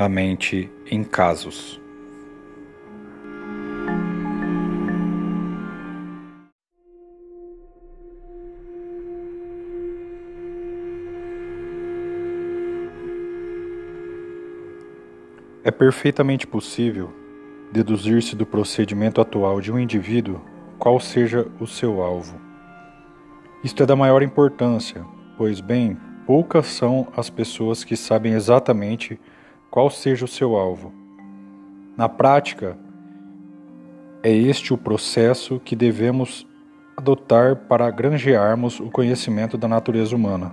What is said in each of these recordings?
a mente em casos. É perfeitamente possível deduzir-se do procedimento atual de um indivíduo qual seja o seu alvo. Isto é da maior importância, pois, bem, poucas são as pessoas que sabem exatamente qual seja o seu alvo. Na prática, é este o processo que devemos adotar para granjearmos o conhecimento da natureza humana.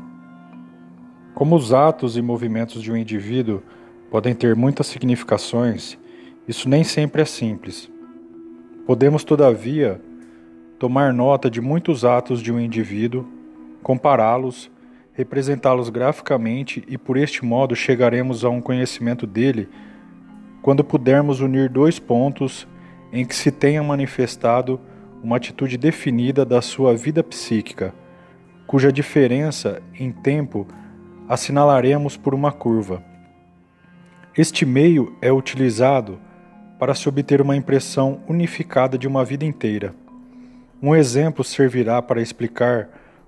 Como os atos e movimentos de um indivíduo podem ter muitas significações, isso nem sempre é simples. Podemos, todavia, tomar nota de muitos atos de um indivíduo, compará-los, representá-los graficamente e por este modo chegaremos a um conhecimento dele quando pudermos unir dois pontos em que se tenha manifestado uma atitude definida da sua vida psíquica, cuja diferença em tempo assinalaremos por uma curva. Este meio é utilizado para se obter uma impressão unificada de uma vida inteira. Um exemplo servirá para explicar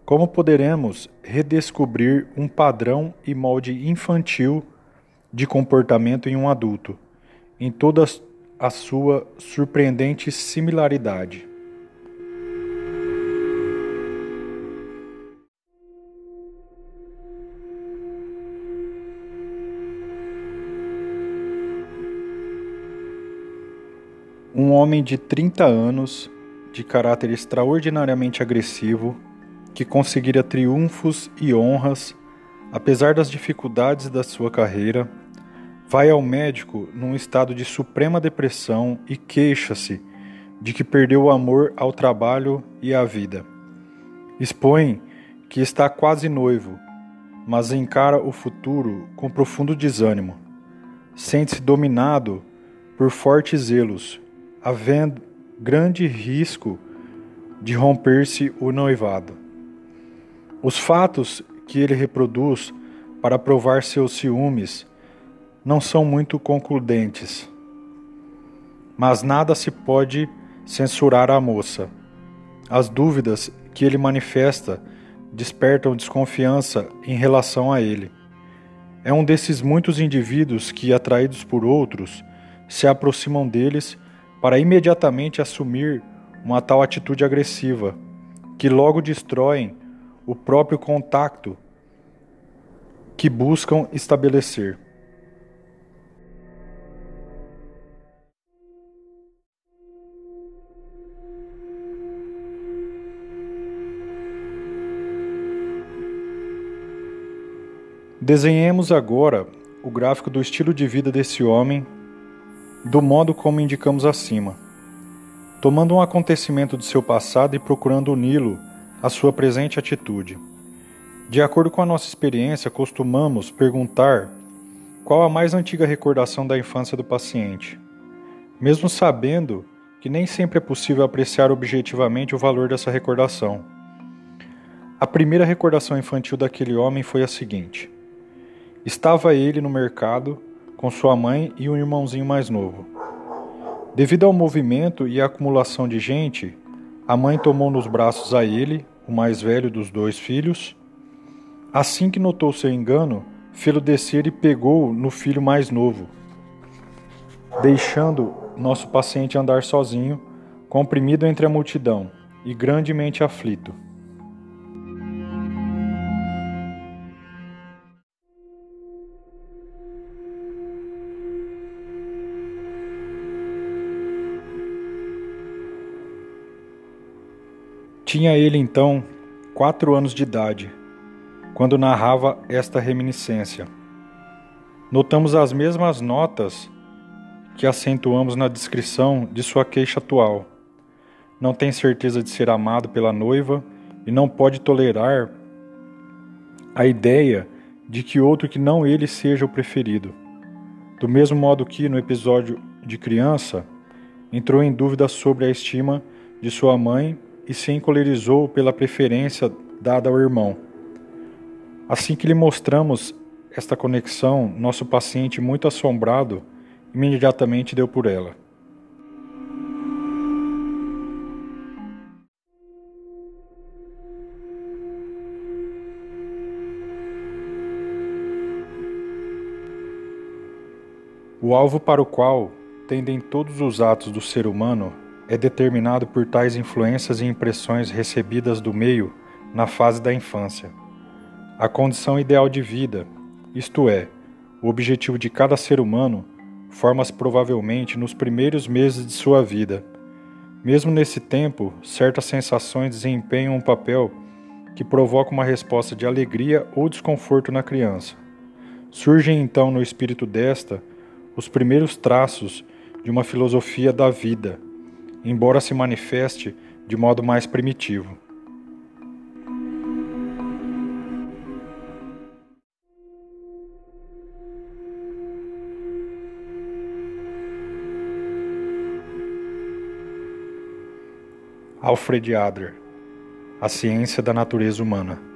como poderemos redescobrir um padrão e molde infantil de comportamento em um adulto, em toda a sua surpreendente similaridade. Um homem de 30 anos de caráter extraordinariamente agressivo, que conseguira triunfos e honras, apesar das dificuldades da sua carreira, vai ao médico num estado de suprema depressão e queixa-se de que perdeu o amor ao trabalho e à vida. Expõe que está quase noivo, mas encara o futuro com profundo desânimo. Sente-se dominado por fortes zelos, havendo grande risco de romper-se o noivado. Os fatos que ele reproduz para provar seus ciúmes não são muito concludentes, mas nada se pode censurar a moça. As dúvidas que ele manifesta despertam desconfiança em relação a ele. É um desses muitos indivíduos que, atraídos por outros, se aproximam deles para imediatamente assumir uma tal atitude agressiva, que logo destroem o próprio contato que buscam estabelecer. Desenhemos agora o gráfico do estilo de vida desse homem do modo como indicamos acima, tomando um acontecimento de seu passado e procurando uni-lo à sua presente atitude. De acordo com a nossa experiência, costumamos perguntar qual a mais antiga recordação da infância do paciente, mesmo sabendo que nem sempre é possível apreciar objetivamente o valor dessa recordação. A primeira recordação infantil daquele homem foi a seguinte: Estava ele no mercado com sua mãe e um irmãozinho mais novo. Devido ao movimento e à acumulação de gente, a mãe tomou nos braços a ele, o mais velho dos dois filhos. Assim que notou seu engano, fê-lo descer e pegou no filho mais novo, deixando nosso paciente andar sozinho, comprimido entre a multidão e grandemente aflito. Tinha ele então quatro anos de idade, quando narrava esta reminiscência. Notamos as mesmas notas que acentuamos na descrição de sua queixa atual. Não tem certeza de ser amado pela noiva e não pode tolerar a ideia de que outro que não ele seja o preferido. Do mesmo modo que, no episódio de criança, entrou em dúvida sobre a estima de sua mãe e se encolerizou pela preferência dada ao irmão. Assim que lhe mostramos esta conexão, nosso paciente, muito assombrado, imediatamente deu por ela. O alvo para o qual tendem todos os atos do ser humano é determinado por tais influências e impressões recebidas do meio na fase da infância. A condição ideal de vida, isto é, o objetivo de cada ser humano, forma-se provavelmente nos primeiros meses de sua vida. Mesmo nesse tempo, certas sensações desempenham um papel que provoca uma resposta de alegria ou desconforto na criança. Surgem então no espírito desta os primeiros traços de uma filosofia da vida, embora se manifeste de modo mais primitivo. Alfred Adler A Ciência da Natureza Humana